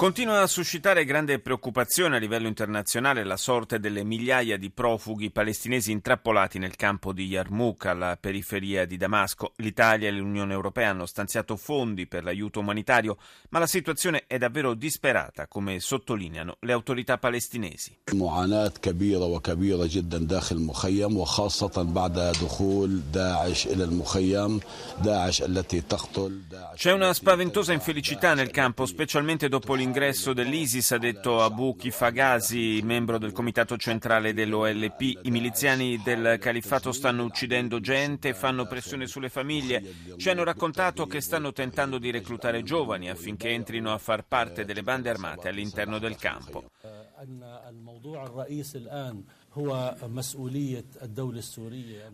Continua a suscitare grande preoccupazione a livello internazionale la sorte delle migliaia di profughi palestinesi intrappolati nel campo di Yarmouk, alla periferia di Damasco. L'Italia e l'Unione Europea hanno stanziato fondi per l'aiuto umanitario, ma la situazione è davvero disperata, come sottolineano le autorità palestinesi. C'è una spaventosa infelicità nel campo, specialmente dopo l'inizio l'ingresso dell'ISIS, ha detto Abu Kifagazi, membro del comitato centrale dell'OLP. I miliziani del califfato stanno uccidendo gente, fanno pressione sulle famiglie. Ci hanno raccontato che stanno tentando di reclutare giovani affinché entrino a far parte delle bande armate all'interno del campo.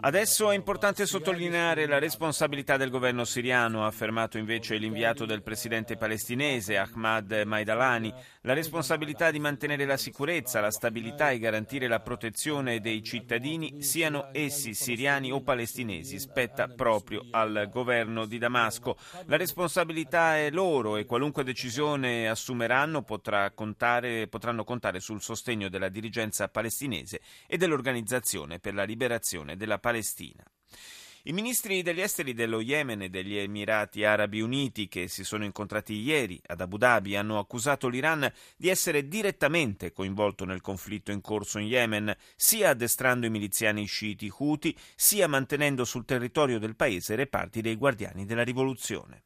Adesso è importante sottolineare la responsabilità del governo siriano, ha affermato invece l'inviato del presidente palestinese Ahmad Maidalani, la responsabilità di mantenere la sicurezza, la stabilità e garantire la protezione dei cittadini, siano essi siriani o palestinesi, spetta proprio al governo di Damasco. La responsabilità è loro e qualunque decisione assumeranno contare, potranno contare sul sostegno della dirigenza palestinese e dell'Organizzazione per la liberazione della Palestina. I ministri degli esteri dello Yemen e degli Emirati Arabi Uniti, che si sono incontrati ieri ad Abu Dhabi, hanno accusato l'Iran di essere direttamente coinvolto nel conflitto in corso in Yemen, sia addestrando i miliziani sciiti Houthi, sia mantenendo sul territorio del paese reparti dei guardiani della rivoluzione.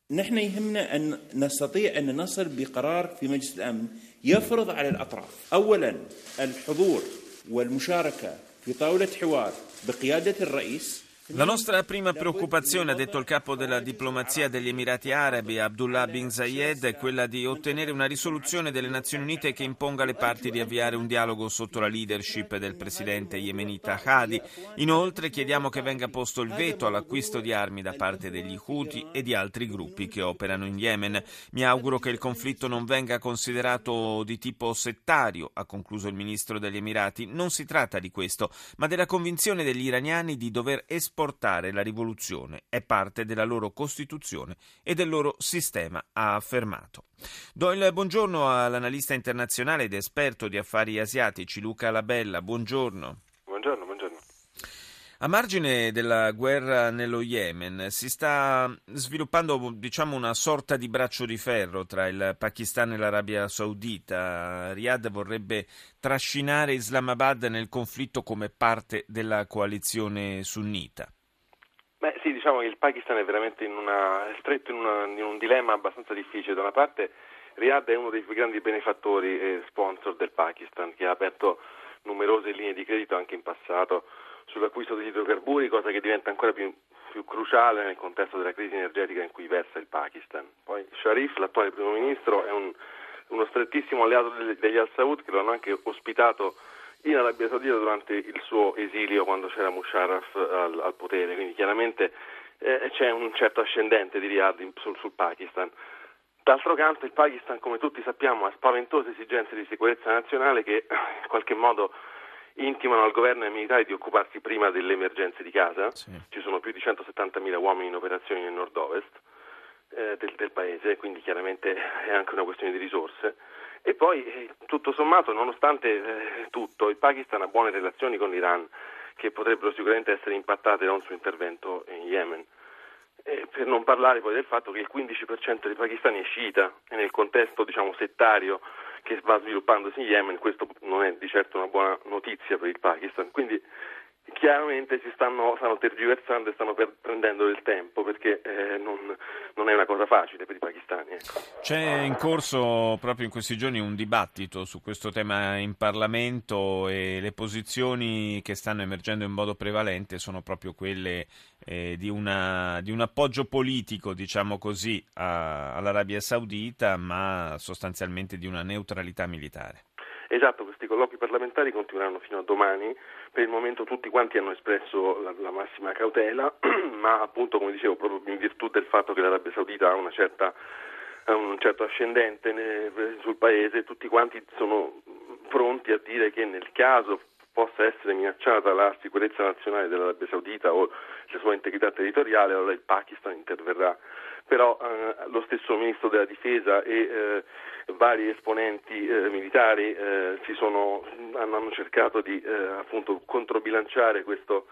يفرض على الأطراف أولا الحضور والمشاركة في طاولة حوار بقيادة الرئيس la nostra prima preoccupazione, ha detto il capo della diplomazia degli Emirati Arabi, Abdullah bin Zayed, è quella di ottenere una risoluzione delle Nazioni Unite che imponga alle parti di avviare un dialogo sotto la leadership del presidente yemenita Hadi. Inoltre chiediamo che venga posto il veto all'acquisto di armi da parte degli Houthi e di altri gruppi che operano in Yemen. Mi auguro che il conflitto non venga considerato di tipo settario, ha concluso il ministro degli Emirati. Non si tratta di questo, ma della convinzione degli iraniani di dover esportare portare la rivoluzione, è parte della loro Costituzione e del loro sistema, ha affermato. Do il buongiorno all'analista internazionale ed esperto di affari asiatici Luca Labella. Buongiorno. A margine della guerra nello Yemen si sta sviluppando diciamo, una sorta di braccio di ferro tra il Pakistan e l'Arabia Saudita. Riyadh vorrebbe trascinare Islamabad nel conflitto come parte della coalizione sunnita. Beh sì, diciamo che il Pakistan è veramente in una, stretto in, una, in, un dilemma abbastanza difficile. Da una parte Riyadh è uno dei più grandi benefattori e sponsor del Pakistan che ha aperto numerose linee di credito anche in passato sull'acquisto degli idrocarburi, cosa che diventa ancora più, più, cruciale nel contesto della crisi energetica in cui versa il Pakistan. Poi Sharif, l'attuale primo ministro, è un, uno strettissimo alleato degli Al Saud che lo hanno anche ospitato in Arabia Saudita durante il suo esilio quando c'era Musharraf al, al potere, quindi chiaramente eh, c'è un certo ascendente di Riyadh sul, sul Pakistan. D'altro canto il Pakistan, come tutti sappiamo, ha spaventose esigenze di sicurezza nazionale che in qualche modo intimano al governo e ai militari di occuparsi prima delle emergenze di casa. Sì. Ci sono più di 170.000 uomini in operazioni nel nord-ovest eh, del, del, paese, quindi chiaramente è anche una questione di risorse. E poi, eh, tutto sommato, nonostante eh, tutto, il Pakistan ha buone relazioni con l'Iran, che potrebbero sicuramente essere impattate da un suo intervento in Yemen. Eh, per non parlare poi del fatto che il 15% dei pakistani è sciita e nel contesto diciamo, settario che va sviluppandosi in Yemen, questo non è di certo una buona notizia per il Pakistan. Quindi chiaramente si stanno, stanno tergiversando e stanno per, prendendo del tempo perché eh, non, non, è una cosa facile per i pakistani. Ecco. C'è in corso proprio in questi giorni un dibattito su questo tema in Parlamento e le posizioni che stanno emergendo in modo prevalente sono proprio quelle eh, di, una, di, un appoggio politico, diciamo così, a, all'Arabia Saudita, ma sostanzialmente di una neutralità militare. Esatto, questi colloqui parlamentari continueranno fino a domani. Per il momento tutti quanti hanno espresso la, la massima cautela, ma appunto, come dicevo, proprio in virtù del fatto che l'Arabia Saudita ha una certa un certo ascendente sul paese, tutti quanti sono pronti a dire che nel caso possa essere minacciata la sicurezza nazionale dell'Arabia Saudita o la sua integrità territoriale, allora il Pakistan interverrà. Però eh, lo stesso ministro della difesa e eh, vari esponenti eh, militari eh, sono, hanno cercato di eh, appunto controbilanciare questo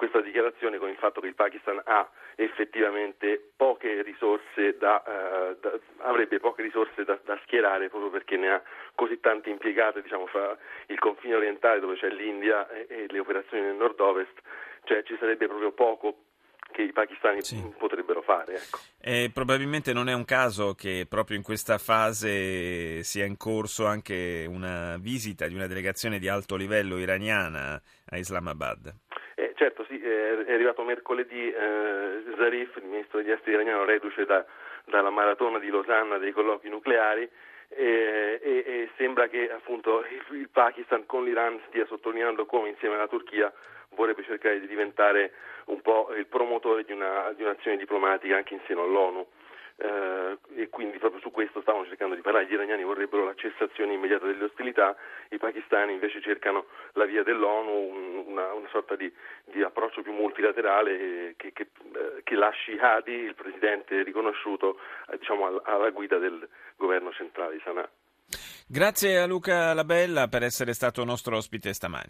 questa dichiarazione con il fatto che il Pakistan ha effettivamente poche risorse da, eh, da, avrebbe poche risorse da, da, schierare proprio perché ne ha così tante impiegate diciamo, fra il confine orientale dove c'è l'India e, e le operazioni nel nord-ovest, cioè ci sarebbe proprio poco che i pakistani sì. potrebbero fare. Ecco. E probabilmente non è un caso che proprio in questa fase sia in corso anche una visita di una delegazione di alto livello iraniana a Islamabad. Certo, sì, è arrivato mercoledì eh, Zarif, il ministro degli esteri iraniano, reduce da, dalla maratona di Losanna dei colloqui nucleari e, e, e sembra che appunto il, il Pakistan con l'Iran stia sottolineando come insieme alla Turchia vorrebbe cercare di diventare un po' il promotore di, una, di un'azione diplomatica anche in seno all'ONU eh, e quindi proprio su questo stavano cercando di parlare. Gli iraniani vorrebbero la cessazione immediata delle ostilità, i pakistani invece cercano la via dell'ONU, una, una sorta di, di, approccio più multilaterale che, che, eh, che, lasci Hadi, il presidente riconosciuto, eh, diciamo, alla guida del governo centrale di Sana'a. Grazie a Luca Labella per essere stato nostro ospite stamani.